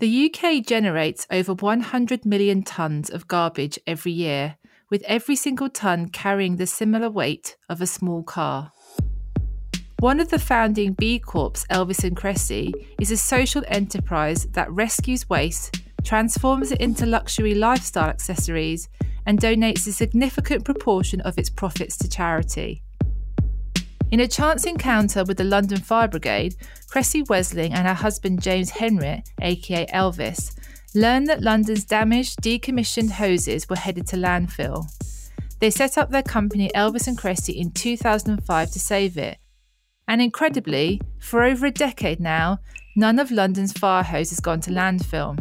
The UK generates over 100 million tonnes of garbage every year, with every single tonne carrying the similar weight of a small car. One of the founding B Corps, Elvis and Kresse, is a social enterprise that rescues waste, transforms it into luxury lifestyle accessories, and donates a significant proportion of its profits to charity. In a chance encounter with the London Fire Brigade, Kresse Wesling and her husband James Henry, aka Elvis, learned that London's damaged, decommissioned hoses were headed to landfill. They set up their company Elvis and Kresse in 2005 to save it. And incredibly, for over a decade now, none of London's fire hose has gone to landfill.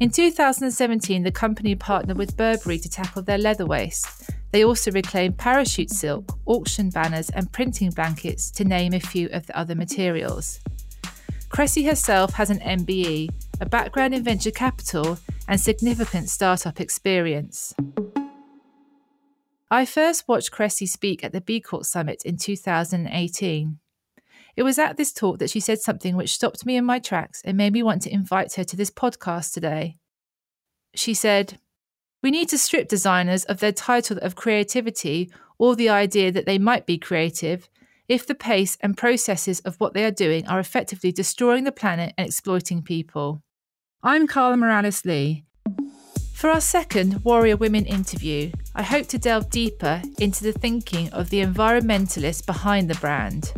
In 2017, the company partnered with Burberry to tackle their leather waste. They also reclaimed parachute silk, auction banners, and printing blankets, to name a few of the other materials. Kresse herself has an MBE, a background in venture capital, and significant startup experience. I first watched Kresse speak at the B Corp Summit in 2018. It was at this talk that she said something which stopped me in my tracks and made me want to invite her to this podcast today. She said, We need to strip designers of their title of creativity or the idea that they might be creative if the pace and processes of what they are doing are effectively destroying the planet and exploiting people. I'm Carla Morales Lee. For our second Warrior Women interview, I hope to delve deeper into the thinking of the environmentalist behind the brand,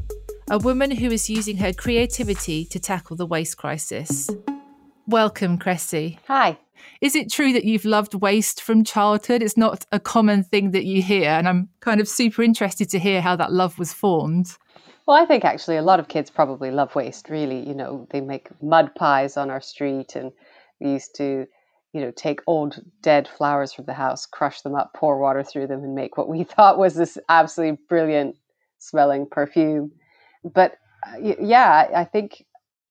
a woman who is using her creativity to tackle the waste crisis. Welcome, Kresse. Hi. Is it true that you've loved waste from childhood? It's not a common thing that you hear, and I'm kind of super interested to hear how that love was formed. Well, I think actually a lot of kids probably love waste, really. You know, they make mud pies on our street, and we used to, you know, take old dead flowers from the house, crush them up, pour water through them, and make what we thought was this absolutely brilliant smelling perfume. But uh, yeah, I think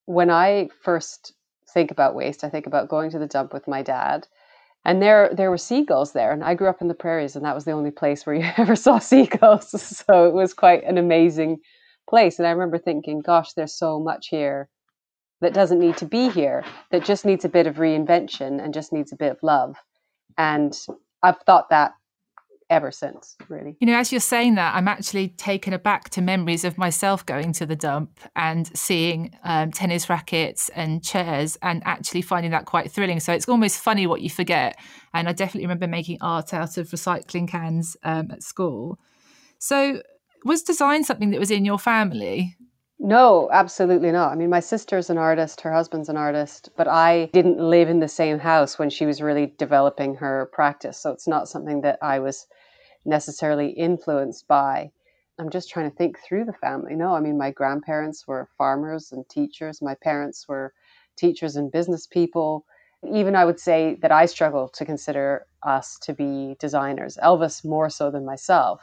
when I first think about waste, I think about going to the dump with my dad. And there, there were seagulls there, and I grew up in the prairies, and that was the only place where you ever saw seagulls. So it was quite an amazing place. And I remember thinking, "Gosh, there's so much here that doesn't need to be here. That just needs a bit of reinvention and just needs a bit of love." And I've thought that ever since, really. You know, as you're saying that, I'm actually taken aback to memories of myself going to the dump and seeing um, tennis rackets and chairs and actually finding that quite thrilling. So it's almost funny what you forget. And I definitely remember making art out of recycling cans um, at school. So was design something that was in your family? No, absolutely not. I mean, my sister's an artist, her husband's an artist, but I didn't live in the same house when she was really developing her practice. So it's not something that I was necessarily influenced by. I'm just trying to think through the family. No, I mean, my grandparents were farmers and teachers. My parents were teachers and business people. Even I would say that I struggle to consider us to be designers, Elvis more so than myself.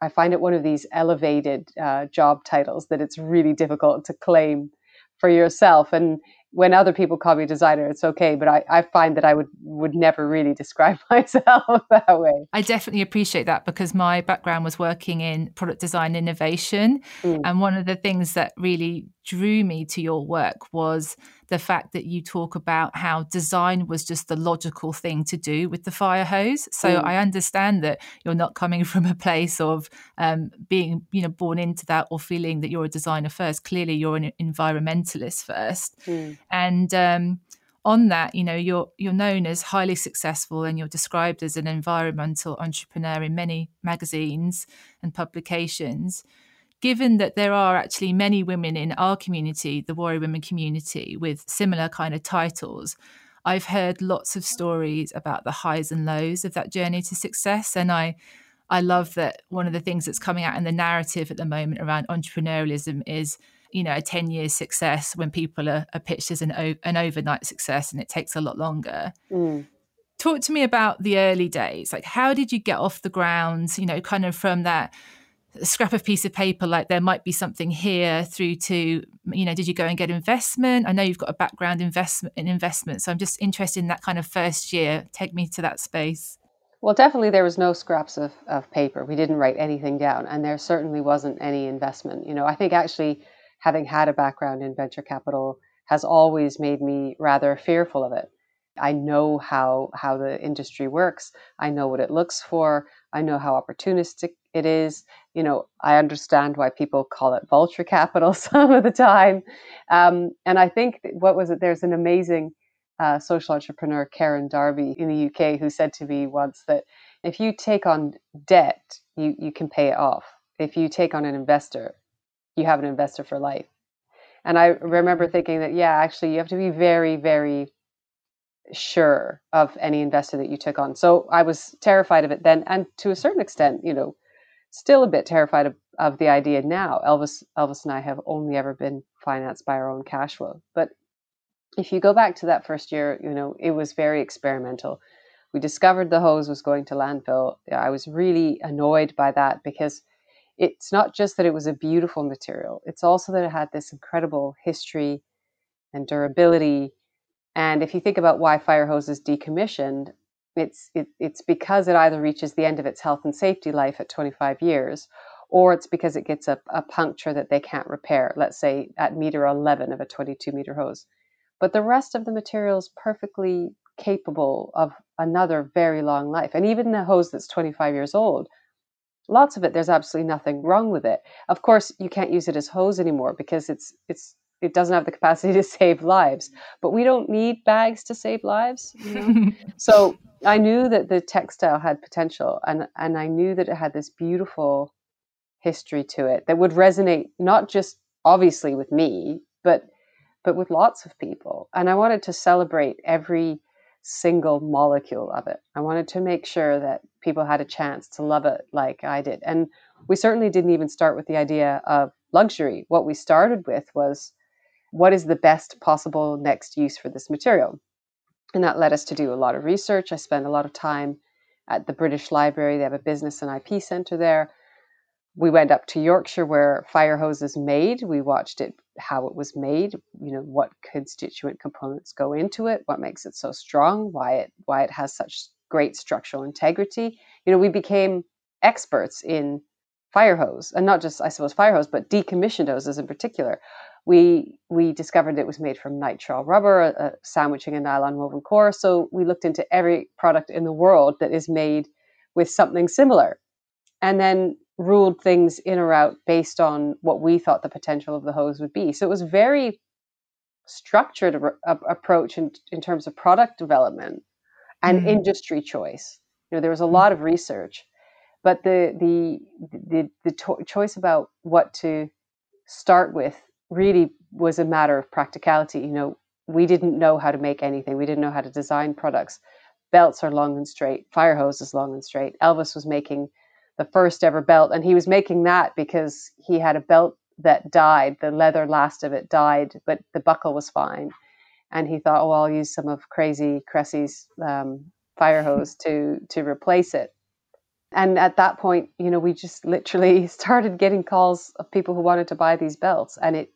I find it one of these elevated uh, job titles that it's really difficult to claim for yourself. And when other people call me designer, it's okay. But I, I find that I would would never really describe myself that way. I definitely appreciate that because my background was working in product design innovation. Mm. And one of the things that really drew me to your work was the fact that you talk about how design was just the logical thing to do with the fire hose. So mm. I understand that you're not coming from a place of um, being, you know, born into that or feeling that you're a designer first. Clearly, you're an environmentalist first, mm. And um, on that, you know, you're you're known as highly successful and you're described as an environmental entrepreneur in many magazines and publications given that there are actually many women in our community, the Warrior Women community, with similar kind of titles, I've heard lots of stories about the highs and lows of that journey to success. And I I love that one of the things that's coming out in the narrative at the moment around entrepreneurialism is, you know, a 10 year success when people are, are pitched as an, an overnight success and it takes a lot longer. Mm. Talk to me about the early days. Like, how did you get off the ground, you know, kind of from that scrap of piece of paper like there might be something here through to you know did you go and get investment i know you've got a background investment in investment so i'm just interested in that kind of first year take me to that space well definitely there was no scraps of, of paper we didn't write anything down and there certainly wasn't any investment you know i think actually having had a background in venture capital has always made me rather fearful of it. I know how how the industry works. I know what it looks for. I know how opportunistic it is. You know, I understand why people call it vulture capital some of the time. Um, and I think what was it? There's an amazing uh, social entrepreneur, Karen Darby, in the UK, who said to me once that if you take on debt, you you can pay it off. If you take on an investor, you have an investor for life. And I remember thinking that, yeah, actually, you have to be very, very sure of any investor that you took on. So I was terrified of it then, and to a certain extent, you know, still a bit terrified of, of the idea now. Elvis, Elvis and I have only ever been financed by our own cash flow. But if you go back to that first year, you know, it was very experimental. We discovered the hose was going to landfill. I was really annoyed by that because it's not just that it was a beautiful material, it's also that it had this incredible history and durability. And if you think about why fire hose is decommissioned, it's it, it's because it either reaches the end of its health and safety life at 25 years, or it's because it gets a, a puncture that they can't repair. Let's say at meter 11 of a 22 meter hose, but the rest of the material is perfectly capable of another very long life. And even the hose that's 25 years old lots of it there's absolutely nothing wrong with it. Of course you can't use it as hose anymore because it's it's it doesn't have the capacity to save lives. But we don't need bags to save lives you know? so i knew that the textile had potential and and i knew that it had this beautiful history to it that would resonate not just obviously with me but but with lots of people. And i wanted to celebrate every single molecule of it. I wanted to make sure that people had a chance to love it like I did. And we certainly didn't even start with the idea of luxury. What we started with was what is the best possible next use for this material? And that led us to do a lot of research. I spent a lot of time at the British Library. They have a business and IP center there we went up to Yorkshire where fire hose is made. We watched it how it was made, you know, what constituent components go into it, what makes it so strong, why it why it has such great structural integrity. You know, we became experts in fire hose and not just I suppose fire hose, but decommissioned hoses in particular. We we discovered it was made from nitrile rubber, uh, sandwiching a nylon woven core. So we looked into every product in the world that is made with something similar. And then ruled things in or out based on what we thought the potential of the hose would be. So it was very structured a, approach in, in terms of product development and mm. industry choice. You know, there was a lot of research, but the the the, the to- choice about what to start with really was a matter of practicality. You know, we didn't know how to make anything. We didn't know how to design products. Belts are long and straight. Fire hose is long and straight. Elvis was making the first ever belt. And he was making that because he had a belt that died. The leather last of it died, but the buckle was fine. And he thought, oh, I'll use some of Crazy Kresse's um, fire hose to to replace it. And at that point, you know, we just literally started getting calls of people who wanted to buy these belts, and it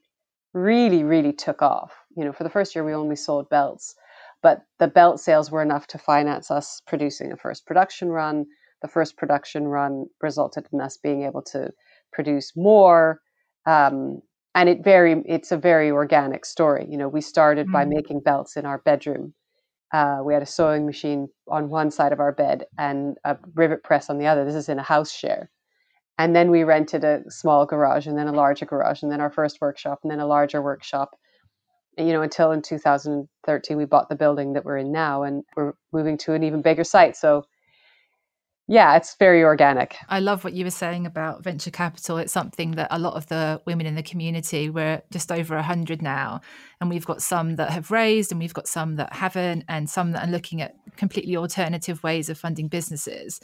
really, really took off. You know, for the first year, we only sold belts, but the belt sales were enough to finance us producing a first production run, the first production run resulted in us being able to produce more. Um, and it very it's a very organic story. You know, we started mm-hmm. by mm. making belts in our bedroom. Uh, we had a sewing machine on one side of our bed and a rivet press on the other. This is in a house share. And then we rented a small garage and then a larger garage and then our first workshop and then a larger workshop. And, you know, until in 2013, we bought the building that we're in now and we're moving to an even bigger site. So yeah, it's very organic. I love what you were saying about venture capital. It's something that a lot of the women in the community, we're just over 100 now, and we've got some that have raised and we've got some that haven't, and some that are looking at completely alternative ways of funding businesses.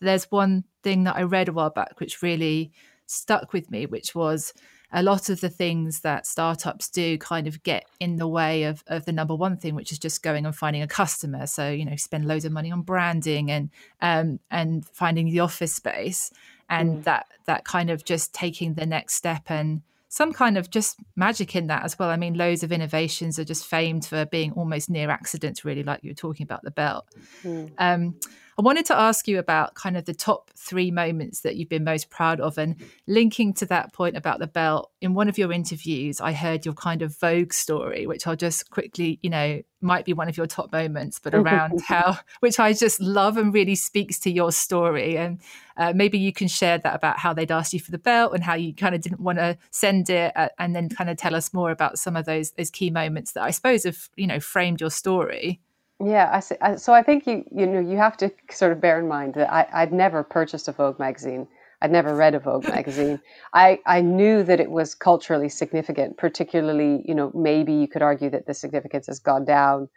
There's one thing that I read a while back which really stuck with me, which was a lot of the things that startups do kind of get in the way of, of the number one thing, which is just going and finding a customer. So, you know, spend loads of money on branding and um, and finding the office space and mm. that that kind of just taking the next step and some kind of just magic in that as well. I mean, loads of innovations are just famed for being almost near accidents, really, like you were talking about the belt. Mm. Um, I wanted to ask you about kind of the top three moments that you've been most proud of. And linking to that point about the belt, in one of your interviews, I heard your kind of Vogue story, which I'll just quickly, you know, might be one of your top moments, but around how, which I just love and really speaks to your story. And uh, maybe you can share that about how they'd asked you for the belt and how you kind of didn't want to send it, uh, and then kind of tell us more about some of those those key moments that I suppose have you know framed your story. Yeah, I, see, I so I think you you know you have to sort of bear in mind that I, I'd never purchased a Vogue magazine. I'd never read a Vogue magazine. I, I knew that it was culturally significant, particularly, you know, maybe you could argue that the significance has gone down,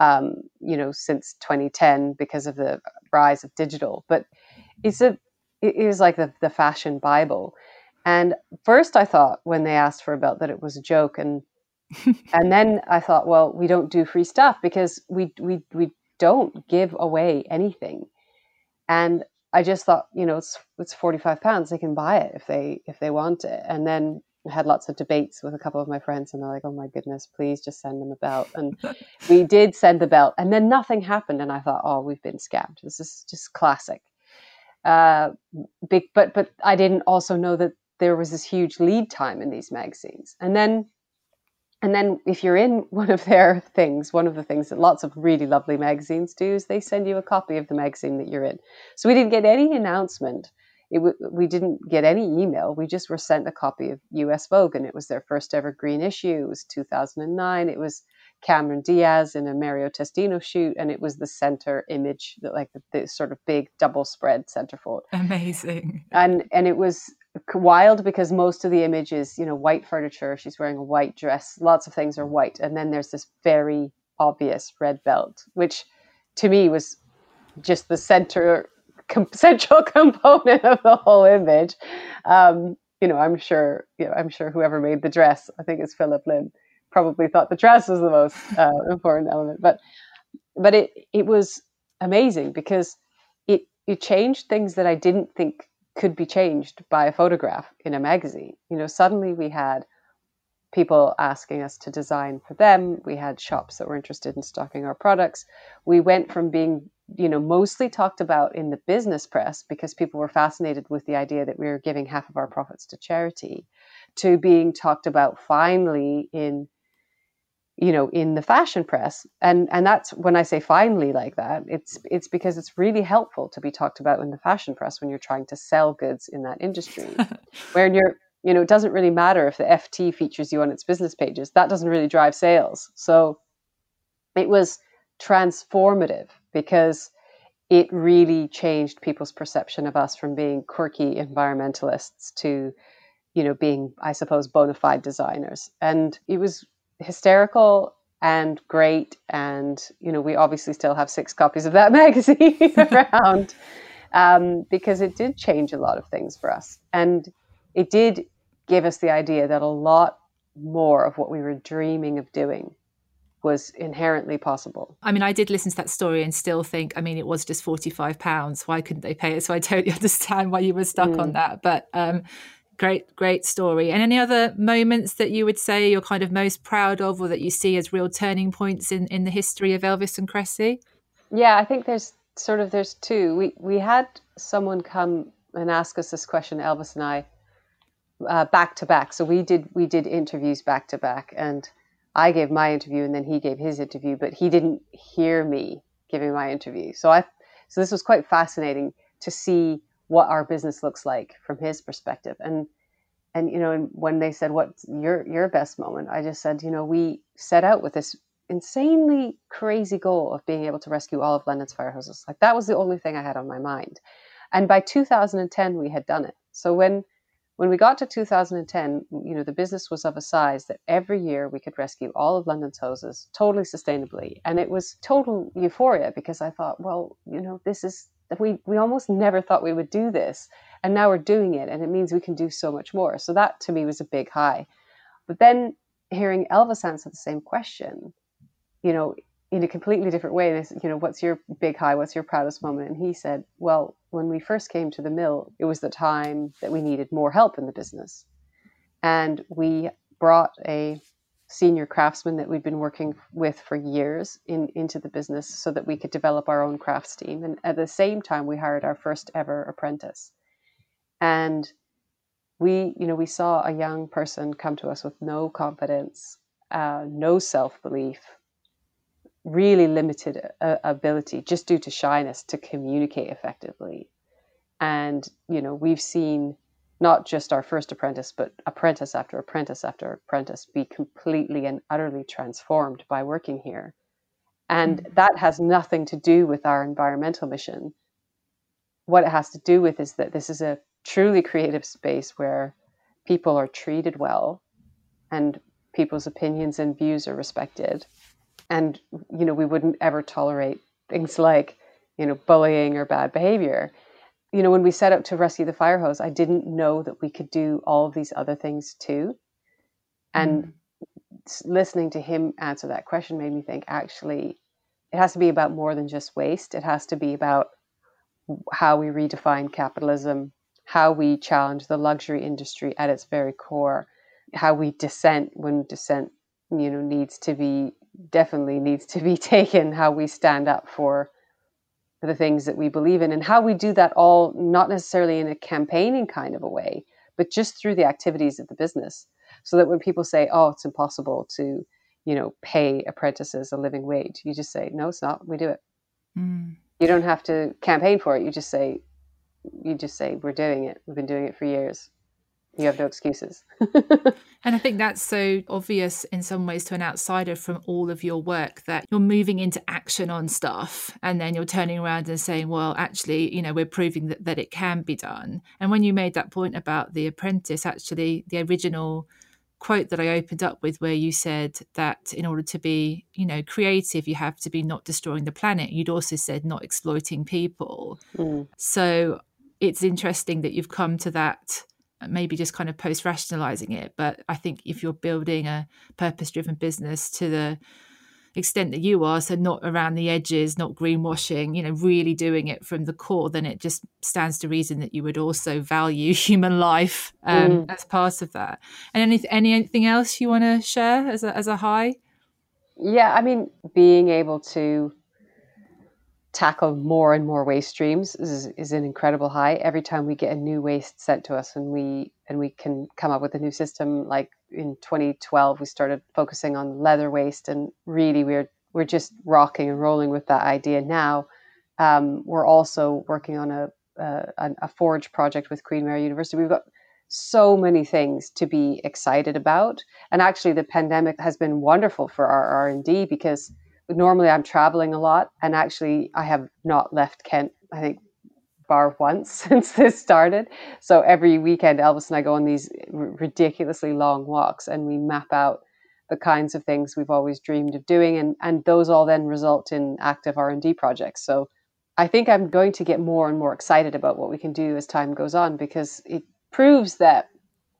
um, you know, since 2010 because of the rise of digital. But it's a, it is like the, the fashion Bible. And first I thought when they asked for a belt that it was a joke. And, and then I thought, well, we don't do free stuff because we, we, we don't give away anything. And I just thought, you know, it's it's forty five pounds. They can buy it if they if they want it. And then I had lots of debates with a couple of my friends, and they're like, "Oh my goodness, please just send them a belt." And we did send the belt, and then nothing happened. And I thought, "Oh, we've been scammed. This is just classic." Uh, big, but but I didn't also know that there was this huge lead time in these magazines. And then and then if you're in one of their things, one of the things that lots of really lovely magazines do is they send you a copy of the magazine that you're in. So we didn't get any announcement. It w- we didn't get any email. We just were sent a copy of US Vogue, and it was their first ever green issue. It was 2009. It was Cameron Diaz in a Mario Testino shoot, and it was the center image, like the, the sort of big double spread centerfold. Amazing. And and it was wild because most of the image is, you know, white furniture. She's wearing a white dress. Lots of things are white. And then there's this very obvious red belt, which to me was just the center com- central component of the whole image. Um, you know, I'm sure, you know, I'm sure whoever made the dress, I think it's Phillip Lim, probably thought the dress was the most uh, important element. But but it it was amazing because it it changed things that I didn't think could be changed by a photograph in a magazine. You know, suddenly we had people asking us to design for them. We had shops that were interested in stocking our products. We went from being, you know, mostly talked about in the business press because people were fascinated with the idea that we were giving half of our profits to charity to being talked about finally in you know in the fashion press. And and that's when i say finally like that it's it's because it's really helpful to be talked about in the fashion press when you're trying to sell goods in that industry. Where you're you know it doesn't really matter if the ft features you on its business pages. That doesn't really drive sales. So it was transformative because it really changed people's perception of us from being quirky environmentalists to you know being i suppose bona fide designers. And it was hysterical and great. And, you know, we obviously still have six copies of that magazine around um, because it did change a lot of things for us. And it did give us the idea that a lot more of what we were dreaming of doing was inherently possible. I mean, I did listen to that story and still think, I mean, it was just £45. Why couldn't they pay it? So I totally understand why you were stuck mm. on that. But um, Great, great story. And any other moments that you would say you're kind of most proud of or that you see as real turning points in, in the history of Elvis and Kresse? Yeah, I think there's sort of there's two. We we had someone come and ask us this question, Elvis and I, uh, back to back. So we did we did interviews back to back, and I gave my interview, and then he gave his interview, but he didn't hear me giving my interview. So I so this was quite fascinating to see what our business looks like from his perspective. And and you know, and when they said what's your your best moment, I just said, you know, we set out with this insanely crazy goal of being able to rescue all of London's firehouses. Like that was the only thing I had on my mind. And by 2010 we had done it. So when when we got to 2010, you know, the business was of a size that every year we could rescue all of London's hoses totally sustainably. And it was total euphoria because I thought, well, you know, this is we we almost never thought we would do this and now we're doing it and it means we can do so much more. So that to me was a big high. But then hearing elvis answer the same question you know in a completely different way and you know what's your big high? What's your proudest moment? And he said well when we first came to the mill it was the time that we needed more help in the business. And we brought a senior craftsmen that we'd been working with for years in into the business so that we could develop our own crafts team. And at the same time we hired our first ever apprentice. And we you know we saw a young person come to us with no confidence uh, no self-belief really limited uh, ability just due to shyness to communicate effectively. And you know we've seen not just our first apprentice, but apprentice after apprentice after apprentice be completely and utterly transformed by working here. And mm-hmm. that has nothing to do with our environmental mission. What it has to do with is that this is a truly creative space where people are treated well and people's opinions and views are respected. And, you know, we wouldn't ever tolerate things like, you know, bullying or bad behavior you know, when we set out to rescue the fire hose, I didn't know that we could do all of these other things too. And mm. listening to him answer that question made me think actually, it has to be about more than just waste. It has to be about how we redefine capitalism, how we challenge the luxury industry at its very core, how we dissent when dissent, you know, needs to be definitely needs to be taken, how we stand up for the things that we believe in and how we do that all not necessarily in a campaigning kind of a way but just through the activities of the business. So that when people say oh it's impossible to you know pay apprentices a living wage you just say no it's not. We do it. Mm. you don't have to campaign for it. You just say you just say we're doing it. We've been doing it for years you have no excuses. and I think that's so obvious in some ways to an outsider from all of your work that you're moving into action on stuff and then you're turning around and saying, well, actually, you know, we're proving that, that it can be done. And when you made that point about the apprentice, actually, the original quote that I opened up with where you said that in order to be, you know, creative, you have to be not destroying the planet. You'd also said not exploiting people. Mm. So it's interesting that you've come to that maybe just kind of post rationalizing it. But I think if you're building a purpose driven business to the extent that you are, so not around the edges, not greenwashing, you know, really doing it from the core, then it just stands to reason that you would also value human life um, mm. as part of that. And any, anything else you want to share as a, as a high? Yeah, I mean, being able to tackle more and more waste streams is, is an incredible high. Every time we get a new waste sent to us and we and we can come up with a new system like in 2012 we started focusing on leather waste and really we're we're just rocking and rolling with that idea. Now um, we're also working on a, a, a forge project with queen mary university. We've got so many things to be excited about. And actually the pandemic has been wonderful for our r&d because normally I'm traveling a lot, and actually I have not left Kent. I think bar once since this started. So every weekend, Elvis and I go on these ridiculously long walks, and we map out the kinds of things we've always dreamed of doing, and and those all then result in active R and D projects. So I think I'm going to get more and more excited about what we can do as time goes on because it proves that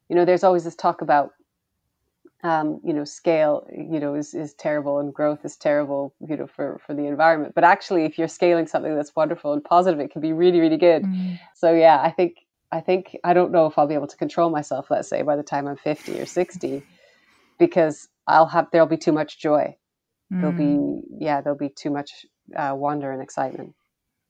you know there's always this talk about um, you know, scale, you know, is, is terrible and growth is terrible, you know, for, for the environment. But actually, if you're scaling something that's wonderful and positive, it can be really, really good. Mm. So yeah, I think, I think, I don't know if I'll be able to control myself, let's say, by the time I'm 50 or 60, because I'll have, there'll be too much joy. Mm. There'll be, mm. yeah, there'll be too much uh, wonder and excitement.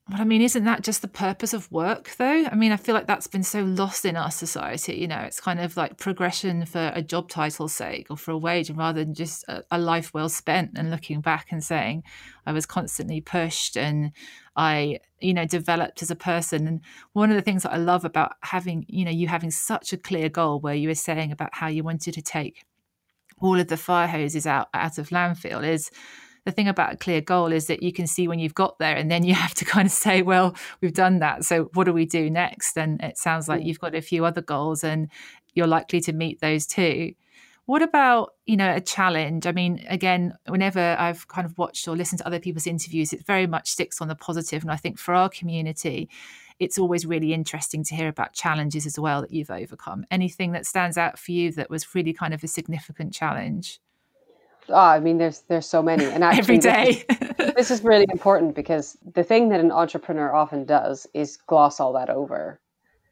But I mean, isn't that just the purpose of work, though? I mean, I feel like that's been so lost in our society. You know, it's kind of like progression for a job title's sake or for a wage, rather than just a, a life well spent and looking back and saying, I was constantly pushed and I, you know, developed as a person. And one of the things that I love about having, you know, you having such a clear goal where you were saying about how you wanted to take all of the fire hoses out out of landfill is the thing about a clear goal is that you can see when you've got there and then you have to kind of say well we've done that so what do we do next? And it sounds like mm. you've got a few other goals and you're likely to meet those too. What about you know a challenge? I mean again whenever i've kind of watched or listened to other people's interviews it very much sticks on the positive. And i think for our community it's always really interesting to hear about challenges as well that you've overcome. Anything that stands out for you that was really kind of a significant challenge Oh, I mean, there's there's so many, and actually, every day. this, is, this is really important because the thing that an entrepreneur often does is gloss all that over.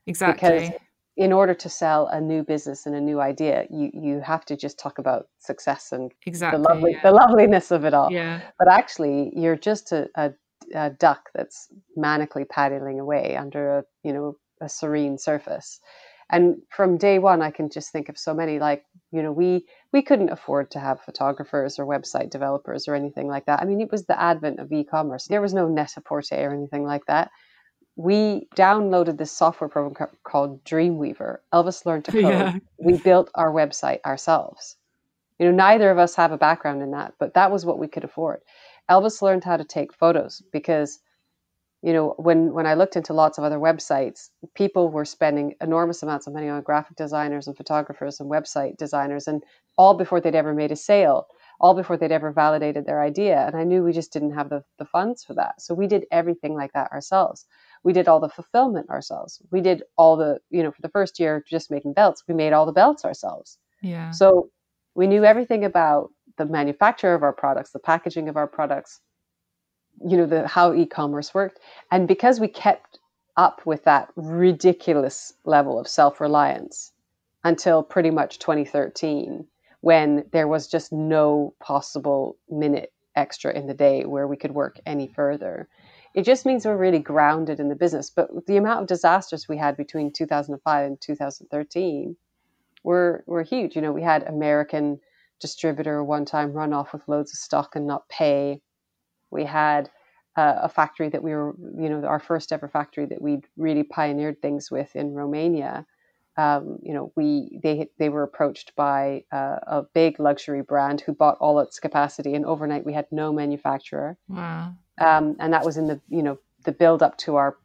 Exactly. Because in order to sell a new business and a new idea, you you have to just talk about success and exactly, the lovely yeah. the loveliness of it all. Yeah. But actually, you're just a, a, a duck that's manically paddling away under a you know a serene surface. And from day one, I can just think of so many like you know we we couldn't afford to have photographers or website developers or anything like that. I mean, it was the advent of e-commerce. There was no Net-a-Porter or anything like that we downloaded this software program called Dreamweaver. Elvis learned to code. Yeah. We built our website ourselves. You know, neither of us have a background in that, but that was what we could afford. Elvis learned how to take photos because, you know, when when I looked into lots of other websites, people were spending enormous amounts of money on graphic designers and photographers and website designers, and all before they'd ever made a sale, all before they'd ever validated their idea. And I knew we just didn't have the, the funds for that, so we did everything like that ourselves we did all the fulfillment ourselves. We did all the, you know, for the first year just making belts, we made all the belts ourselves. Yeah. So we knew everything about the manufacture of our products, the packaging of our products, you know, the how e-commerce worked. And because we kept up with that ridiculous level of self-reliance until pretty much 2013 when there was just no possible minute extra in the day where we could work any further it just means we're really grounded in the business. But the amount of disasters we had between 2005 and 2013 were were huge. You know, we had American distributor one time run off with loads of stock and not pay. We had uh, a factory that we were, you know, our first ever factory that we really pioneered things with in Romania. Um, you know, we they they were approached by uh, a big luxury brand who bought all its capacity, and overnight we had no manufacturer. Wow um, and that was in the you know the build up to our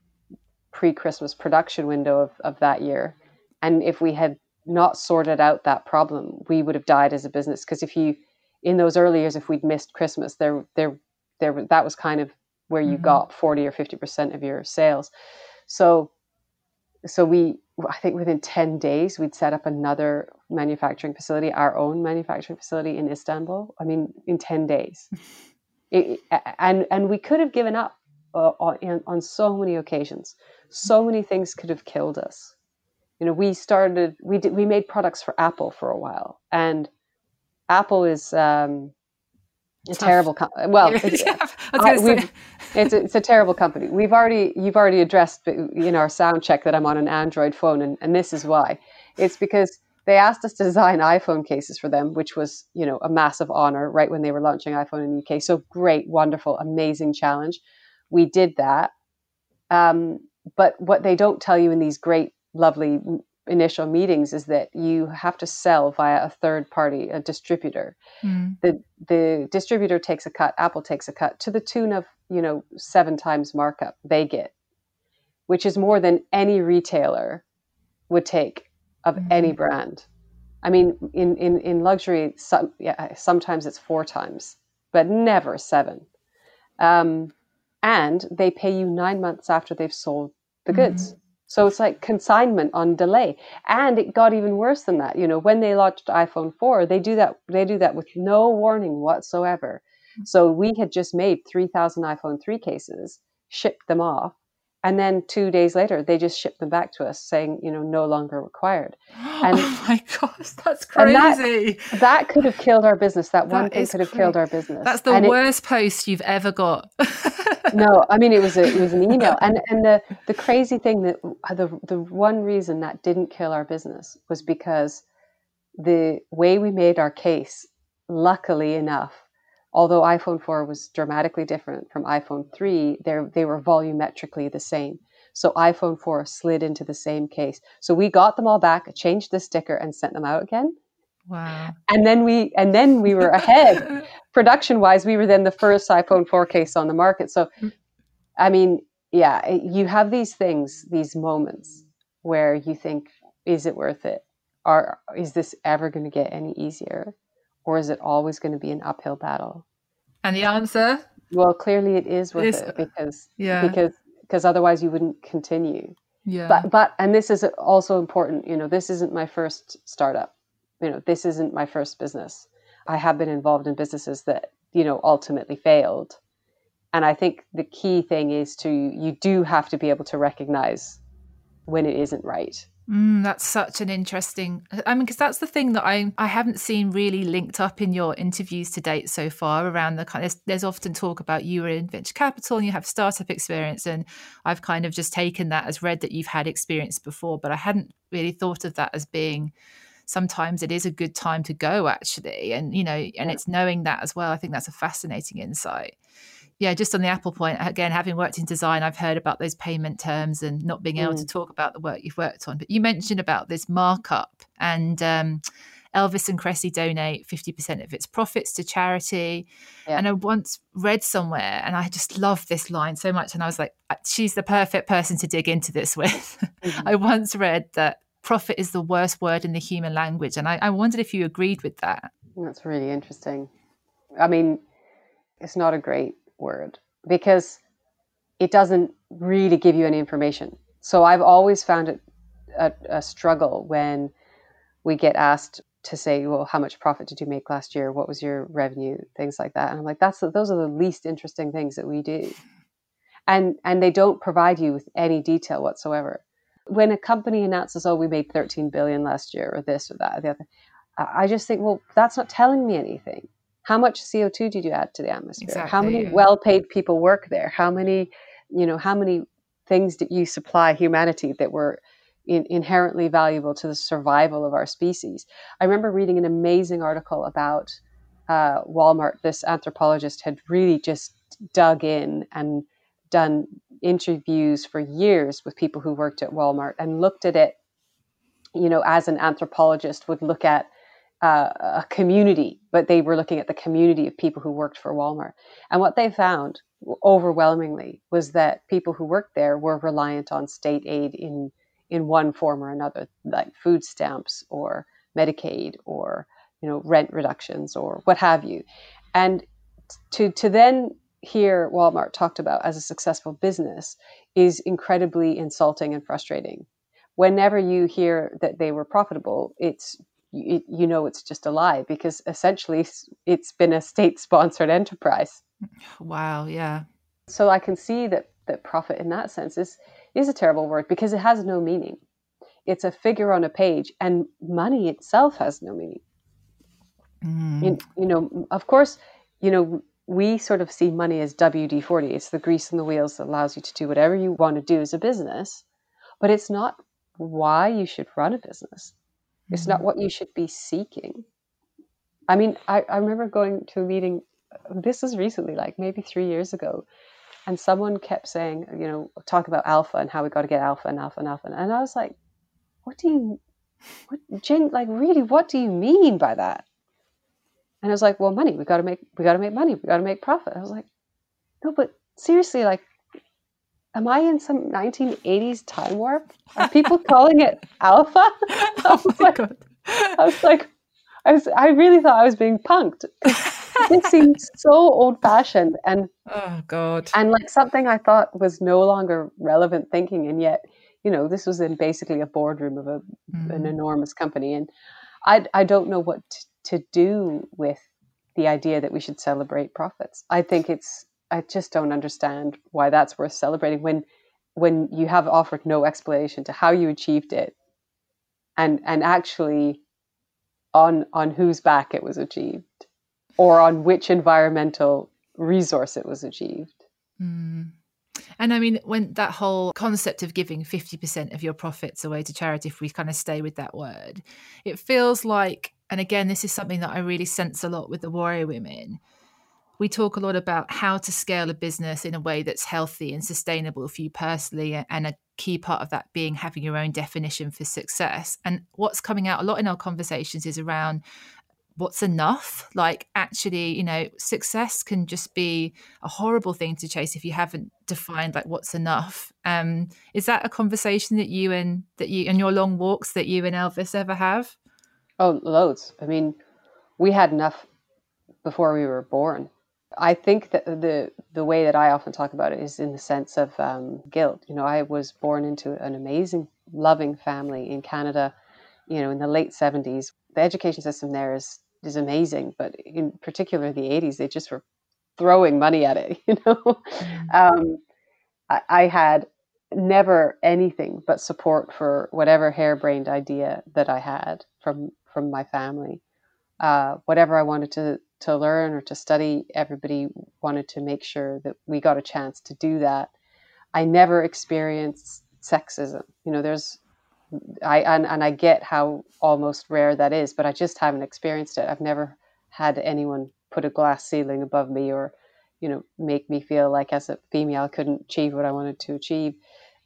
pre-Christmas production window of, of that year. And if we had not sorted out that problem, we would have died as a business. Because if you, in those early years, if we'd missed Christmas, there, there, there, that was kind of where you mm-hmm. got forty or fifty percent of your sales. So, so we, I think within ten days, we'd set up another manufacturing facility, our own manufacturing facility in Istanbul. I mean, in ten days. It, and and we could have given up uh, on, on so many occasions. So many things could have killed us. You know, we started we did we made products for Apple for a while, and Apple is um, a Tough. terrible company. Well, it's, I, it's, it's a terrible company. We've already you've already addressed in our sound check that I'm on an Android phone, and, and this is why. It's because they asked us to design iPhone cases for them, which was, you know, a massive honor right when they were launching iPhone in the UK. So great, wonderful, amazing challenge. We did that. Um, but what they don't tell you in these great, lovely initial meetings is that you have to sell via a third party, a distributor. Mm. The the distributor takes a cut, Apple takes a cut to the tune of, you know, seven times markup they get, which is more than any retailer would take of mm-hmm. any brand. I mean, in, in, in luxury, some, yeah, sometimes it's four times, but never seven. Um, and they pay you nine months after they've sold the mm-hmm. goods. So it's like consignment on delay. And it got even worse than that. You know, when they launched iPhone 4, they do that they do that with no warning whatsoever. Mm-hmm. So we had just made 3000 iPhone 3 cases, shipped them off, and then two days later they just shipped them back to us saying you know no longer required. Oh and oh my gosh that's crazy that, that, could have killed our business. That, that one thing could have killed our business. that's the and worst it, post you've ever got. No i mean it was a, it was an email. And and the the crazy thing that uh, the the one reason that didn't kill our business was because the way we made our case luckily enough although iPhone 4 was dramatically different from iPhone 3, they were volumetrically the same. So iPhone 4 slid into the same case. So we got them all back, changed the sticker, and sent them out again. Wow. And then we and then we were ahead. Production wise, we were then the first iPhone 4 case on the market. So I mean, yeah, you have these things, these moments where you think, is it worth it? Or is this ever going to get any easier? Or is it always going to be an uphill battle? And the answer? Well, clearly it is worth it, it because yeah. because because otherwise you wouldn't continue. Yeah. But but and this is also important. You know, this isn't my first startup. You know, this isn't my first business. I have been involved in businesses that you know ultimately failed, and I think the key thing is to you do have to be able to recognize when it isn't right Mm, that's such an interesting. I mean, because that's the thing that I I haven't seen really linked up in your interviews to date so far around the kind. Of, there's, there's often talk about you were in venture capital and you have startup experience, and I've kind of just taken that as read that you've had experience before, but I hadn't really thought of that as being. Sometimes it is a good time to go, actually, and you know, and yeah. it's knowing that as well. I think that's a fascinating insight yeah, just on the Apple point, again, having worked in design, I've heard about those payment terms and not being able mm. to talk about the work you've worked on. But you mentioned about this markup, and um, Elvis and Kresse donate 50% of its profits to charity. Yeah. And I once read somewhere, and I just love this line so much. And I was like, uh, she's the perfect person to dig into this with. Mm-hmm. I once read that profit is the worst word in the human language. And I, I wondered if you agreed with that. That's really interesting. I mean, it's not a great word because it doesn't really give you any information. So I've always found it a, a, struggle when we get asked to say, well, how much profit did you make last year? What was your revenue? Things like that. And I'm like, that's the, those are the least interesting things that we do. And, and they don't provide you with any detail whatsoever. When a company announces, oh, we made 13 billion last year or this or that or the other, I just think, well, that's not telling me anything how much CO2 did you add to the atmosphere? Exactly. How many well-paid people work there? How many, you know, how many things did you supply humanity that were in, inherently valuable to the survival of our species? I remember reading an amazing article about uh, Walmart. This anthropologist had really just dug in and done interviews for years with people who worked at Walmart and looked at it, you know, as an anthropologist would look at uh, a community, but they were looking at the community of people who worked for Walmart. And what they found overwhelmingly was that people who worked there were reliant on state aid in in one form or another, like food stamps or Medicaid or you know rent reductions or what have you. And to to then hear Walmart talked about as a successful business is incredibly insulting and frustrating. Whenever you hear that they were profitable, it's you, you know it's just a lie because essentially it's been a state sponsored enterprise. Wow, yeah. So I can see that that profit in that sense is is a terrible word because it has no meaning. It's a figure on a page, and money itself has no meaning. Mm. You, you know, of course, you know we sort of see money as WD forty. It's the grease in the wheels that allows you to do whatever you want to do as a business, but it's not why you should run a business. It's mm-hmm. not what you should be seeking. I mean, I, I remember going to a meeting, this was recently, like maybe three years ago, and someone kept saying, you know, talk about alpha and how we got to get alpha and alpha and alpha. And I was like, what do you, what, Jen, like really, what do you mean by that? And I was like, well, money, we got to make, we got to make money, we got to make profit. I was like, no, but seriously, like am I in some 1980s time warp? Are people calling it alpha? oh my like, god! I was like, I was, I really thought I was being punked. It seems so old fashioned and oh god, and like something I thought was no longer relevant thinking, and yet you know this was in basically a boardroom of a, mm. an enormous company, and I I don't know what to do with the idea that we should celebrate profits. I think it's I just don't understand why that's worth celebrating when when you have offered no explanation to how you achieved it and and actually on on whose back it was achieved or on which environmental resource it was achieved. Mm. And I mean, when that whole concept of giving 50% of your profits away to charity, if we kind of stay with that word, it feels like, and again, this is something that I really sense a lot with the warrior women, we talk a lot about how to scale a business in a way that's healthy and sustainable for you personally and a key part of that being having your own definition for success. And what's coming out a lot in our conversations is around what's enough? Like actually you know success can just be a horrible thing to chase if you haven't defined like what's enough. Um is that a conversation that you and that you and your long walks that you and elvis ever have? Oh loads. I mean we had enough before we were born I think that the the way that I often talk about it is in the sense of um, guilt. You know, I was born into an amazing, loving family in Canada. You know, in the late seventies, the education system there is is amazing, but in particular the eighties, they just were throwing money at it. You know, mm. um, I, I, had never anything but support for whatever harebrained idea that I had from from my family. Uh, whatever I wanted to to learn or to study, everybody wanted to make sure that we got a chance to do that. I never experienced sexism. You know, there's I and, and I get how almost rare that is, but I just haven't experienced it. I've never had anyone put a glass ceiling above me or, you know, make me feel like as a female I couldn't achieve what I wanted to achieve.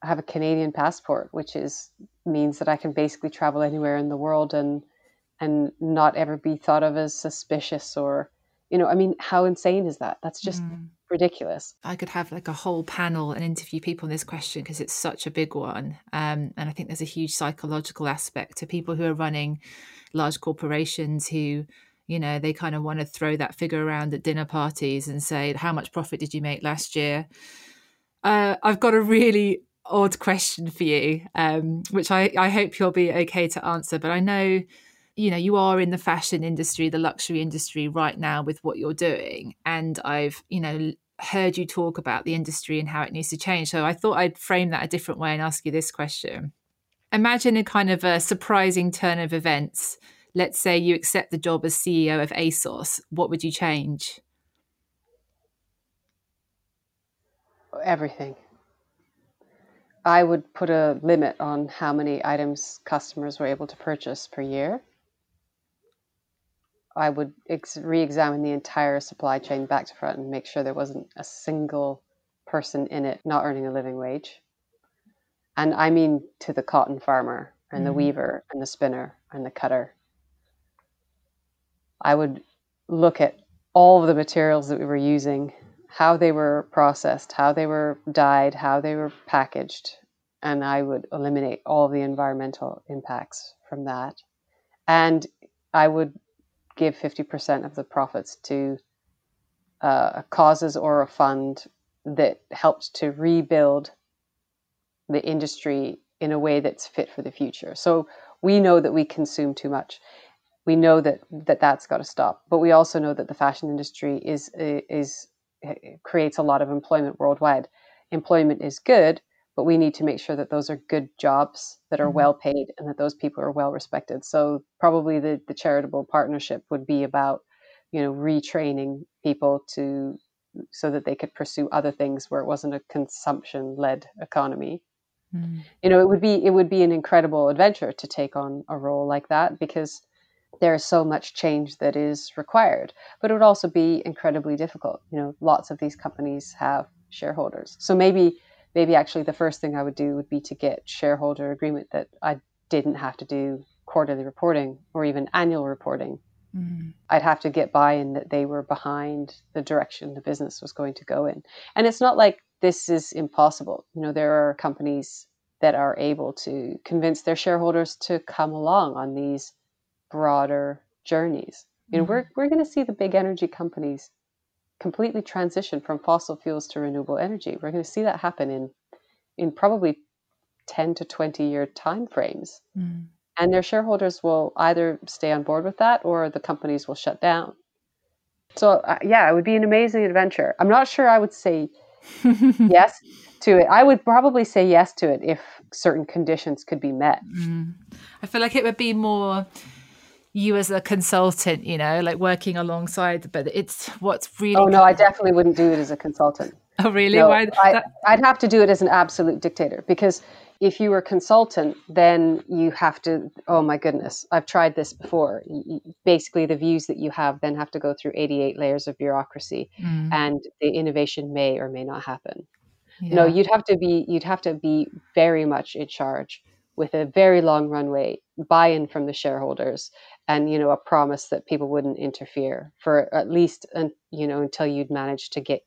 I have a Canadian passport, which is means that I can basically travel anywhere in the world and and not ever be thought of as suspicious or you know, I mean, how insane is that? That's just mm ridiculous. I could have like a whole panel and interview people on this question because it's such a big one. Um, and I think there's a huge psychological aspect to people who are running large corporations who, you know, they kind of want to throw that figure around at dinner parties and say, How much profit did you make last year? Uh, I've got a really odd question for you, um, which I, I hope you'll be okay to answer. But I know you know you are in the fashion industry the luxury industry right now with what you're doing and i've you know heard you talk about the industry and how it needs to change. So I thought I'd frame that a different way and ask you this question. Imagine a kind of a surprising turn of events. Let's say you accept the job as CEO of ASOS. What would you change? Everything. I would put a limit on how many items customers were able to purchase per year. I would ex- re-examine the entire supply chain back to front and make sure there wasn't a single person in it not earning a living wage. And I mean to the cotton farmer and mm-hmm. the weaver and the spinner and the cutter. I would look at all of the materials that we were using, how they were processed, how they were dyed, how they were packaged, and I would eliminate all the environmental impacts from that. And I would give 50% of the profits to uh, causes or a fund that helped to rebuild the industry in a way that's fit for the future. So we know that we consume too much. We know that, that that's got to stop. But we also know that the fashion industry is is creates a lot of employment worldwide. Employment is good, but we need to make sure that those are good jobs that are mm-hmm. well paid and that those people are well respected so probably the, the charitable partnership would be about you know retraining people to so that they could pursue other things where it wasn't a consumption led economy mm. you know it would be it would be an incredible adventure to take on a role like that because there's so much change that is required but it would also be incredibly difficult you know lots of these companies have shareholders so maybe maybe actually the first thing I would do would be to get shareholder agreement that I didn't have to do quarterly reporting or even annual reporting. Mm. I'd have to get buy in that they were behind the direction the business was going to go in. And it's not like this is impossible. You know, there are companies that are able to convince their shareholders to come along on these broader journeys. You know, mm. we're, we're going to see the big energy companies completely transition from fossil fuels to renewable energy. We're going to see that happen in in probably 10 to 20 year time frames. Mm. And their shareholders will either stay on board with that or the companies will shut down. So, uh, yeah, it would be an amazing adventure. I'm not sure I would say yes to it. I would probably say yes to it if certain conditions could be met. Mm. I feel like it would be more you as a consultant, you know, like working alongside, but it's what's really. Oh, no, I definitely wouldn't do it as a consultant. Oh, really? No, Why? I, I'd have to do it as an absolute dictator because if you were a consultant, then you have to, oh my goodness, I've tried this before. Basically, the views that you have then have to go through 88 layers of bureaucracy mm. and the innovation may or may not happen. Yeah. No, you'd have to be, you'd have to be very much in charge with a very long runway, buy-in from the shareholders, and you know a promise that people wouldn't interfere for at least you know until you'd managed to get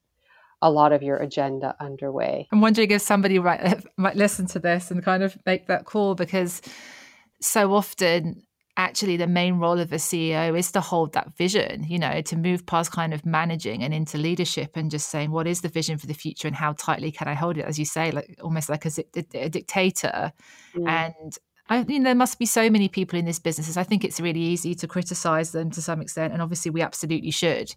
a lot of your agenda underway. I'm wondering if somebody might might listen to this and kind of make that call because so often actually the main role of a CEO is to hold that vision, you know, to move past kind of managing and into leadership and just saying what is the vision for the future and how tightly can I hold it, as you say, like almost like a, a dictator. Mm. And I mean, there must be so many people in this business. I think it's really easy to criticize them to some extent, and obviously we absolutely should.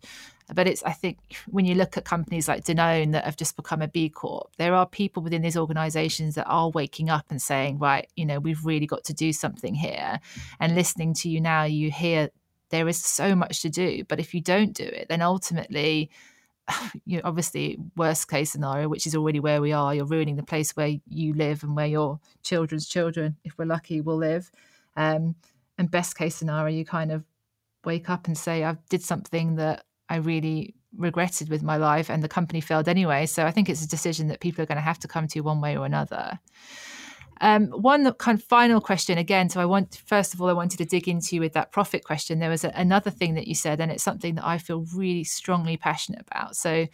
But it's, I think, when you look at companies like Danone that have just become a B Corp, there are people within these organizations that are waking up and saying, right, you know, we've really got to do something here. And listening to you now, you hear there is so much to do. But if you don't do it, then ultimately, you know, obviously worst case scenario, which is already where we are, you're ruining the place where you live and where your children's children, if we're lucky, will live. Um, and best case scenario, you kind of wake up and say, I did something that I really regretted with my life and the company failed anyway. So I think it's a decision that people are going to have to come to one way or another. Um, one kind of final question again. So I want, first of all, I wanted to dig into you with that profit question. There was a, another thing that you said, and it's something that I feel really strongly passionate about. So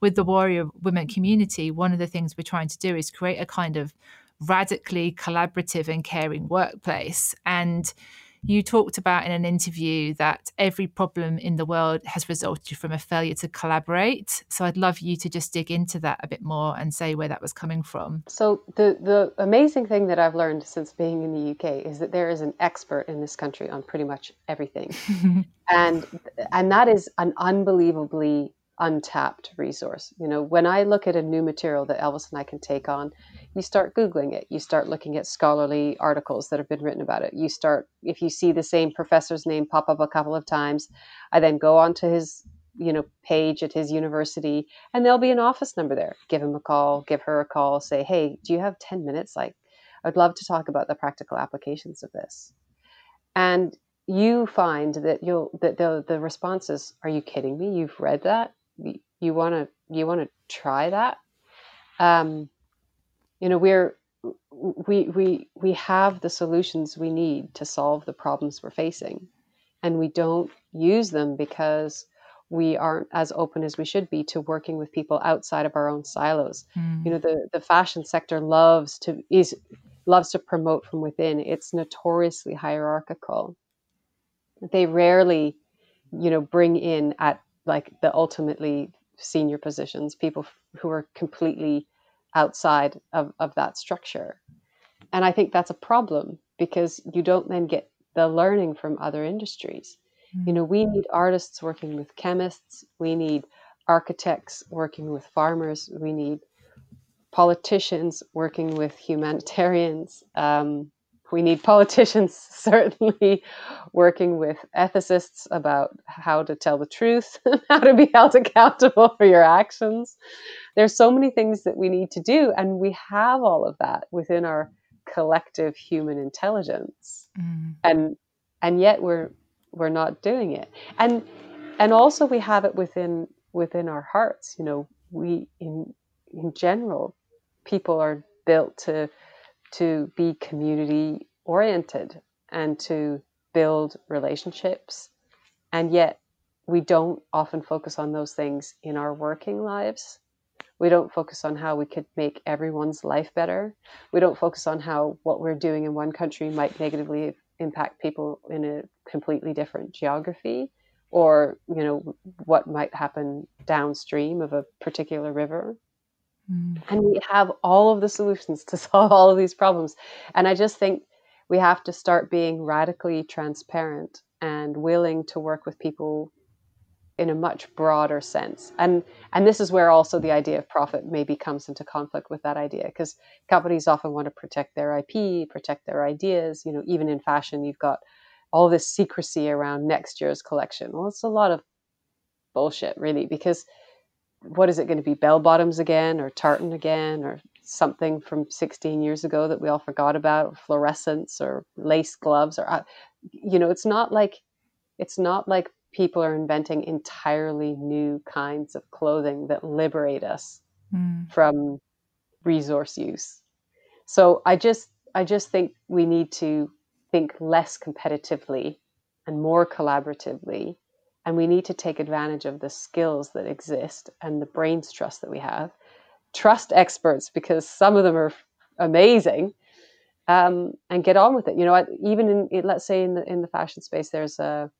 with the warrior women community, one of the things we're trying to do is create a kind of radically collaborative and caring workplace. And you talked about in an interview that every problem in the world has resulted from a failure to collaborate. So I'd love you to just dig into that a bit more and say where that was coming from. So the the amazing thing that I've learned since being in the UK is that there is an expert in this country on pretty much everything. and and that is an unbelievably untapped resource. You know, when I look at a new material that Elvis and I can take on, you start Googling it. You start looking at scholarly articles that have been written about it. You start, if you see the same professor's name pop up a couple of times, I then go onto his you know page at his university and there'll be an office number there give him a call give her a call say hey do you have 10 minutes like i'd love to talk about the practical applications of this and you find that you'll that the the responses are you kidding me you've read that you want to you want to try that. Um, you know we're we we we have the solutions we need to solve the problems we're facing. And we don't use them because we aren't as open as we should be to working with people outside of our own silos. Mm. you know the the fashion sector loves to is loves to promote from within. It's notoriously hierarchical. They rarely you know bring in at like the ultimately senior positions, people who are completely outside of, of that structure. And I think that's a problem because you don't then get the learning from other industries. Mm-hmm. You know, we need artists working with chemists, we need architects working with farmers, we need politicians working with humanitarians. Um, we need politicians certainly working with ethicists about how to tell the truth, and how to be held accountable for your actions. There's so many things that we need to do, and we have all of that within our collective human intelligence, mm. and and yet we're we're not doing it, and and also we have it within within our hearts. You know, we in in general, people are built to to be community oriented and to build relationships. And yet, we don't often focus on those things in our working lives. We don't focus on how we could make everyone's life better. We don't focus on how what we're doing in one country might negatively impact people in a completely different geography or you know what might happen downstream of a particular river Mm. And we have all of the solutions to solve all of these problems. And I just think we have to start being radically transparent and willing to work with people in a much broader sense. And and this is where also the idea of profit maybe comes into conflict with that idea because companies often want to protect their IP, protect their ideas. You know, even in fashion, you've got all this secrecy around next year's collection. Well, it's a lot of bullshit, really, because what is it going to be bell bottoms again or tartan again or something from 16 years ago that we all forgot about fluorescence or lace gloves or uh, you know it's not like it's not like people are inventing entirely new kinds of clothing that liberate us mm. from resource use so i just i just think we need to think less competitively and more collaboratively and we need to take advantage of the skills that exist and the brains trust that we have. Trust experts because some of them are amazing um, and get on with it. You know even in let's say in the in the fashion space there's a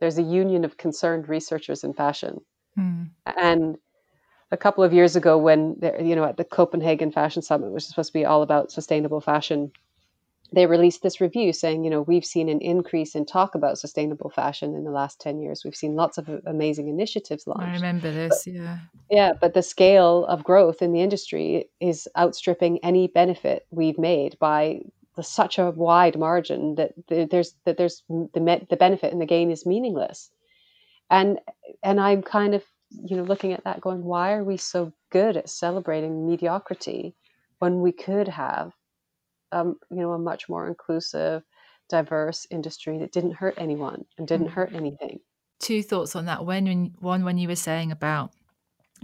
there's a union of concerned researchers in fashion. Mm. and a couple of years ago when you know at the copenhagen fashion summit which is supposed to be all about sustainable fashion they released this review saying, you know, we've seen an increase in talk about sustainable fashion in the last 10 years. We've seen lots of amazing initiatives launched. I remember this, but, yeah. Yeah, but the scale of growth in the industry is outstripping any benefit we've made by the, such a wide margin that there's that there's the the benefit and the gain is meaningless. And and I'm kind of, you know, looking at that going, why are we so good at celebrating mediocrity when we could have um, you know, a much more inclusive, diverse industry that didn't hurt anyone and didn't hurt mm-hmm. anything. Two thoughts on that. When one when you were saying about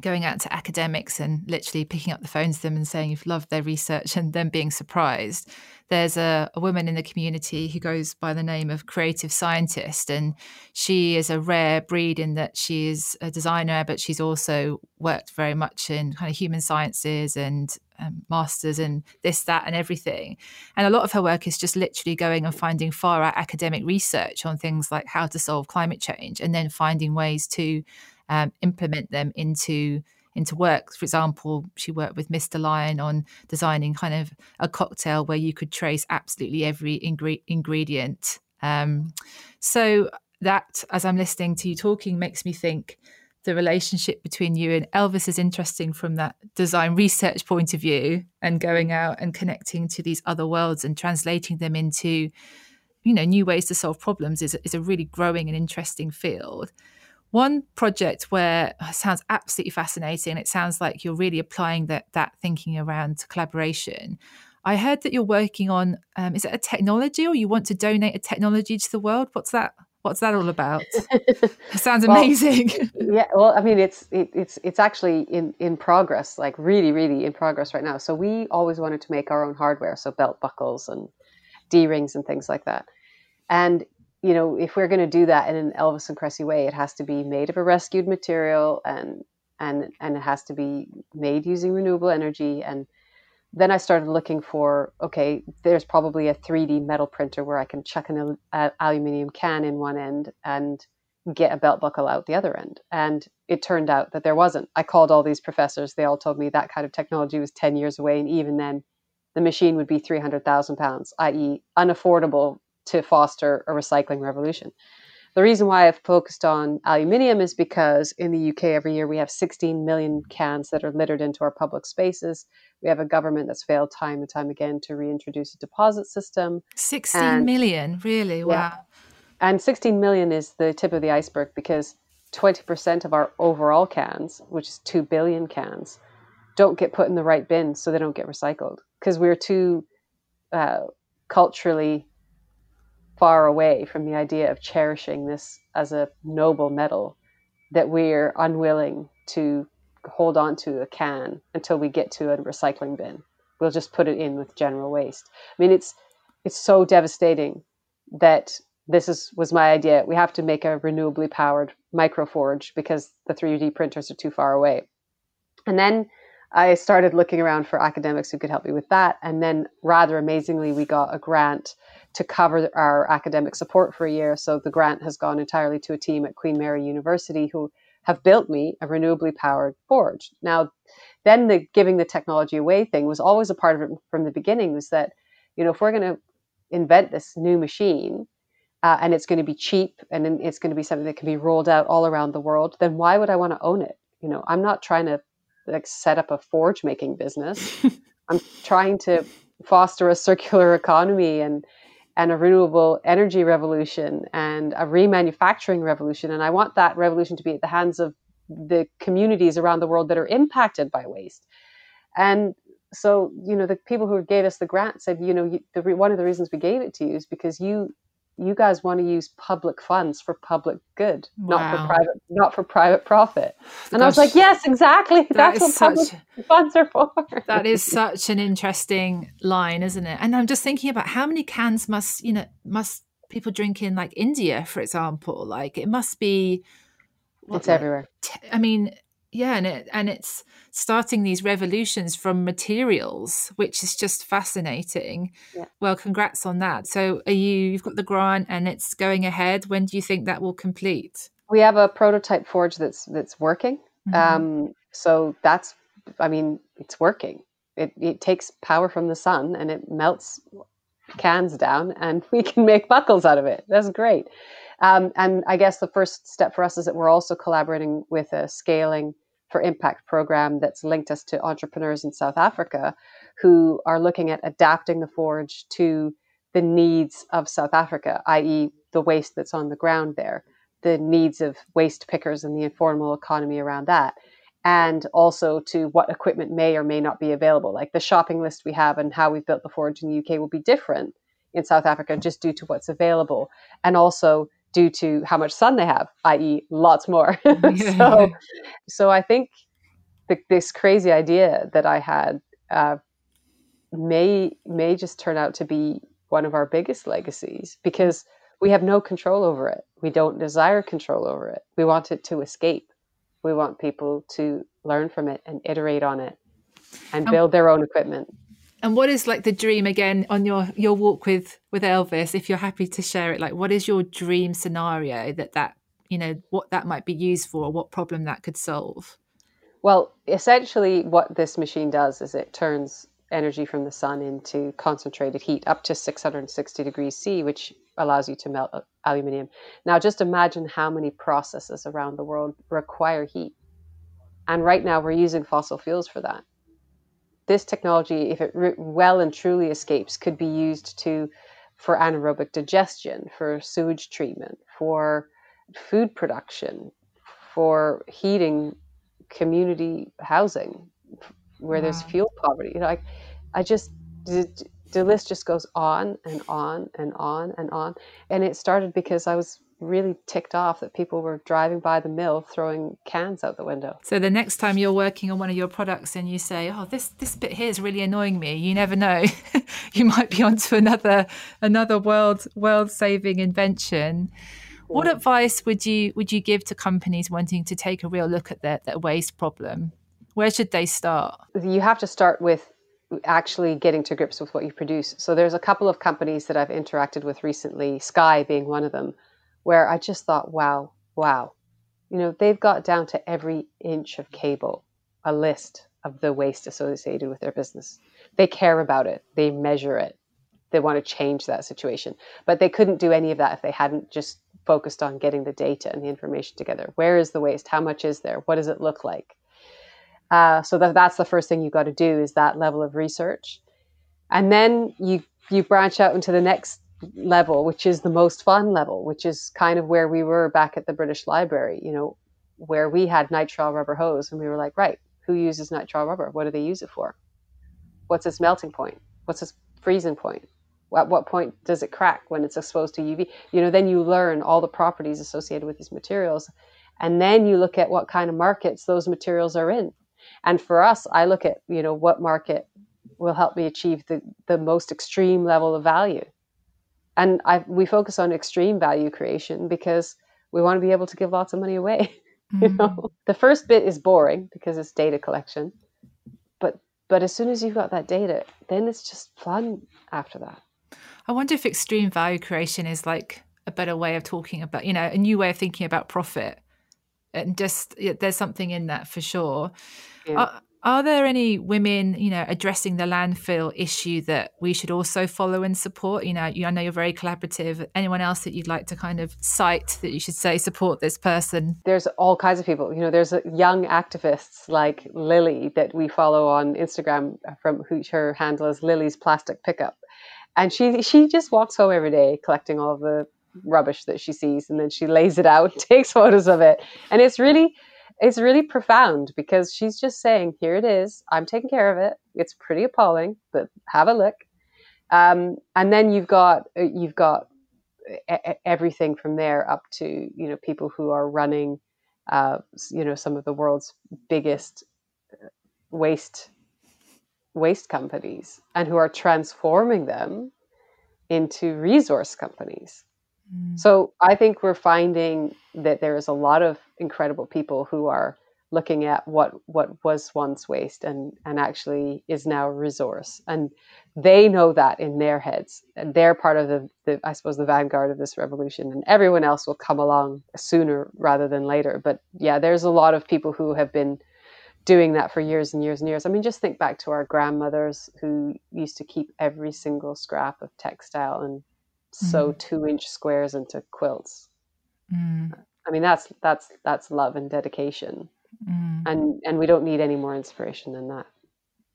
going out to academics and literally picking up the phones to them and saying you've loved their research and then being surprised. There's a, a, woman in the community who goes by the name of Creative Scientist, and she is a rare breed in that she is a designer, but she's also worked very much in kind of human sciences and um, masters and this, that, and everything. And a lot of her work is just literally going and finding far out academic research on things like how to solve climate change and then finding ways to um, implement them into into work. For example, she worked with Mr. Lyan on designing kind of a cocktail where you could trace absolutely every ingre- ingredient. Um, so that, as I'm listening to you talking, makes me think the relationship between you and Elvis is interesting from that design research point of view and going out and connecting to these other worlds and translating them into you know new ways to solve problems is, is a really growing and interesting field one project where oh, sounds absolutely fascinating it sounds like you're really applying that that thinking around collaboration i heard that you're working on um, is it a technology or you want to donate a technology to the world what's that What's that all about? sounds amazing. well, yeah, well, I mean, it's it, it's it's actually in in progress, like really, really in progress right now. So we always wanted to make our own hardware, so belt buckles and D rings and things like that. And you know, if we're going to do that in an Elvis and Kresse way, it has to be made of a rescued material and and and it has to be made using renewable energy and then I started looking for okay, there's probably a 3D metal printer where I can chuck an al- aluminium can in one end and get a belt buckle out the other end. And it turned out that there wasn't. I called all these professors. They all told me that kind of technology was 10 years away. And even then, the machine would be 300,000 pounds, i.e., unaffordable to foster a recycling revolution. The reason why I've focused on aluminium is because in the UK every year we have 16 million cans that are littered into our public spaces. We have a government that's failed time and time again to reintroduce a deposit system. Sixteen and, million, really? Wow. Yeah. And 16 million is the tip of the iceberg because 20% of our overall cans, which is 2 billion cans, don't get put in the right bin so they don't get recycled because we're too uh, culturally far away from the idea of cherishing this as a noble metal that we're unwilling to hold on to a can until we get to a recycling bin. We'll just put it in with general waste. I mean, it's it's so devastating that this is was my idea. We have to make a renewably powered microforge because the 3D printers are too far away. And then I started looking around for academics who could help me with that. And then, rather amazingly, we got a grant to cover our academic support for a year. So the grant has gone entirely to a team at Queen Mary University who have built me a renewably powered forge. Now, then the giving the technology away thing was always a part of it from the beginning. Was that you know if we're going to invent this new machine uh, and it's going to be cheap and it's going to be something that can be rolled out all around the world, then why would I want to own it? You know, I'm not trying to like set up a forge making business. I'm trying to foster a circular economy and and a renewable energy revolution and a remanufacturing revolution. And I want that revolution to be at the hands of the communities around the world that are impacted by waste. And so, you know, the people who gave us the grant said, you know, you, the, one of the reasons we gave it to you is because you you guys want to use public funds for public good, wow. not for private, not for private profit. And Gosh, I was like, yes, exactly. That That's what such, public funds are for. That is such an interesting line, isn't it? And I'm just thinking about how many cans must you know must people drink in like India, for example? Like it must be. What, it's like, everywhere. T- I mean, yeah and it and it's starting these revolutions from materials which is just fascinating yeah. well congrats on that so are you you've got the grant and it's going ahead when do you think that will complete we have a prototype forge that's that's working mm-hmm. um, so that's i mean it's working it, it takes power from the sun and it melts cans down and we can make buckles out of it. That's great. Um, and I guess the first step for us is that we're also collaborating with a scaling for impact program that's linked us to entrepreneurs in South Africa who are looking at adapting the forge to the needs of South Africa, i.e., the waste that's on the ground there, the needs of waste pickers and the informal economy around that, and also to what equipment may or may not be available. Like the shopping list we have and how we've built the forge in the UK will be different in South Africa just due to what's available, and also due to how much sun they have, i.e., lots more. so, so I think the, this crazy idea that I had uh, may may just turn out to be one of our biggest legacies because we have no control over it. We don't desire control over it. We want it to escape. We want people to learn from it and iterate on it and build their own equipment. And what is like the dream again on your your walk with with Elvis? If you're happy to share it, like what is your dream scenario that that you know what that might be used for, or what problem that could solve? Well, essentially, what this machine does is it turns energy from the sun into concentrated heat up to 660 degrees C, which allows you to melt aluminium. Now, just imagine how many processes around the world require heat. And right now, we're using fossil fuels for that this technology, if it well and truly escapes, could be used to for anaerobic digestion, for sewage treatment, for food production, for heating community housing where wow. there's fuel poverty. You know, I, I just the list just goes on and on and on and on. And it started because I was really ticked off that people were driving by the mill throwing cans out the window. So the next time you're working on one of your products and you say, "Oh, this this bit here is really annoying me," you never know. you might be onto another another world world saving invention. What advice would you would you give to companies wanting to take a real look at their, their waste problem? Where should they start? You have to start with actually getting to grips with what you produce. So there's a couple of companies that I've interacted with recently, Sky being one of them, where I just thought, wow, wow. You know, they've got down to every inch of cable a list of the waste associated with their business. They care about it, they measure it, they want to change that situation. But they couldn't do any of that if they hadn't just focused on getting the data and the information together. Where is the waste? How much is there? What does it look like? Uh, so that, that's the first thing you've got to do is that level of research. And then you you branch out into the next level, which is the most fun level, which is kind of where we were back at the British Library, you know, where we had nitrile rubber hose and we were like, right, who uses nitrile rubber? What do they use it for? What's its melting point? What's its freezing point? At what point does it crack when it's exposed to UV? You know, then you learn all the properties associated with these materials. And then you look at what kind of markets those materials are in. And for us, I look at, you know, what market will help me achieve the, the most extreme level of value and I, we focus on extreme value creation because we want to be able to give lots of money away. Mm. you know, the first bit is boring because it's data collection, but but as soon as you've got that data, then it's just fun after that. I wonder if extreme value creation is like a better way of talking about, you know, a new way of thinking about profit, and just there's something in that for sure. Yeah. Are there any women, you know, addressing the landfill issue that we should also follow and support? You know, you, I know you're very collaborative. Anyone else that you'd like to kind of cite that you should say support this person? There's all kinds of people. You know, there's young activists like Lily that we follow on Instagram from who her handle is Lily's Plastic Pickup, and she she just walks home every day collecting all the rubbish that she sees, and then she lays it out, takes photos of it, and it's really it's really profound because she's just saying, "Here it is. I'm taking care of it. It's pretty appalling, but have a look." Um, and then you've got uh, you've got everything from there up to you know people who are running, uh, you know, some of the world's biggest uh, waste waste companies and who are transforming them into resource companies. Mm. So I think we're finding that there is a lot of incredible people who are looking at what what was once waste and and actually is now a resource and they know that in their heads and they're part of the, the i suppose the vanguard of this revolution and everyone else will come along sooner rather than later but yeah there's a lot of people who have been doing that for years and years and years. I mean, just think back to our grandmothers who used to keep every single scrap of textile and sew mm. two inch squares into quilts. Mm. I mean, that's that's that's love and dedication, mm. and and we don't need any more inspiration than that.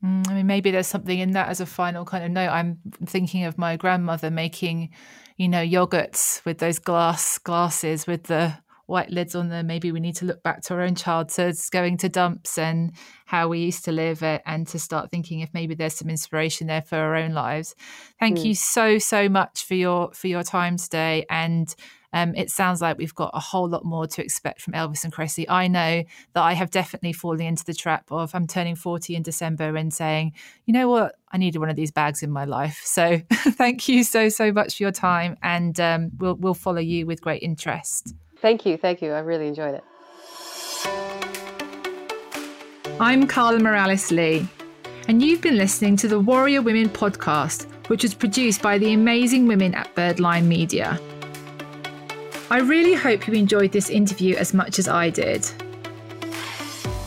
Mm, I mean, maybe there's something in that as a final kind of note. I'm thinking of my grandmother making, you know, yogurts with those glass glasses with the white lids on them. Maybe we need to look back to our own childhoods, going to dumps and how we used to live it, and to start thinking if maybe there's some inspiration there for our own lives. Thank mm. you so so much for your for your time today and. Um, it sounds like we've got a whole lot more to expect from Elvis and Kresse. I know that I have definitely fallen into the trap of I'm turning 40 in December and saying, you know what, I needed one of these bags in my life. So thank you so, so much for your time. And um, we'll, we'll follow you with great interest. Thank you. Thank you. I really enjoyed it. I'm Carla Morales Lee, and you've been listening to the Warrior Women podcast, which was produced by the amazing women at Birdline Media. I really hope you enjoyed this interview as much as I did.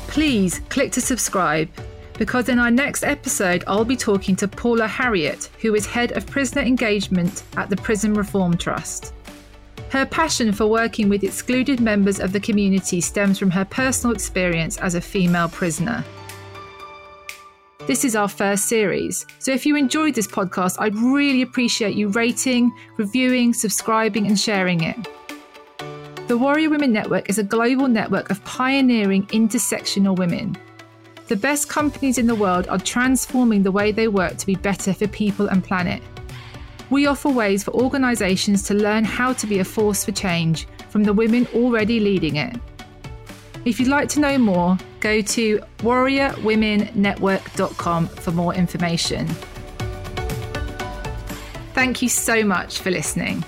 Please click to subscribe because in our next episode, I'll be talking to Paula Harriott, who is head of prisoner engagement at the Prison Reform Trust. Her passion for working with excluded members of the community stems from her personal experience as a female prisoner. This is our first series, so if you enjoyed this podcast, I'd really appreciate you rating, reviewing, subscribing, and sharing it. The Warrior Women Network is a global network of pioneering intersectional women. The best companies in the world are transforming the way they work to be better for people and planet. We offer ways for organisations to learn how to be a force for change from the women already leading it. If you'd like to know more, go to warriorwomennetwork.com for more information. Thank you so much for listening.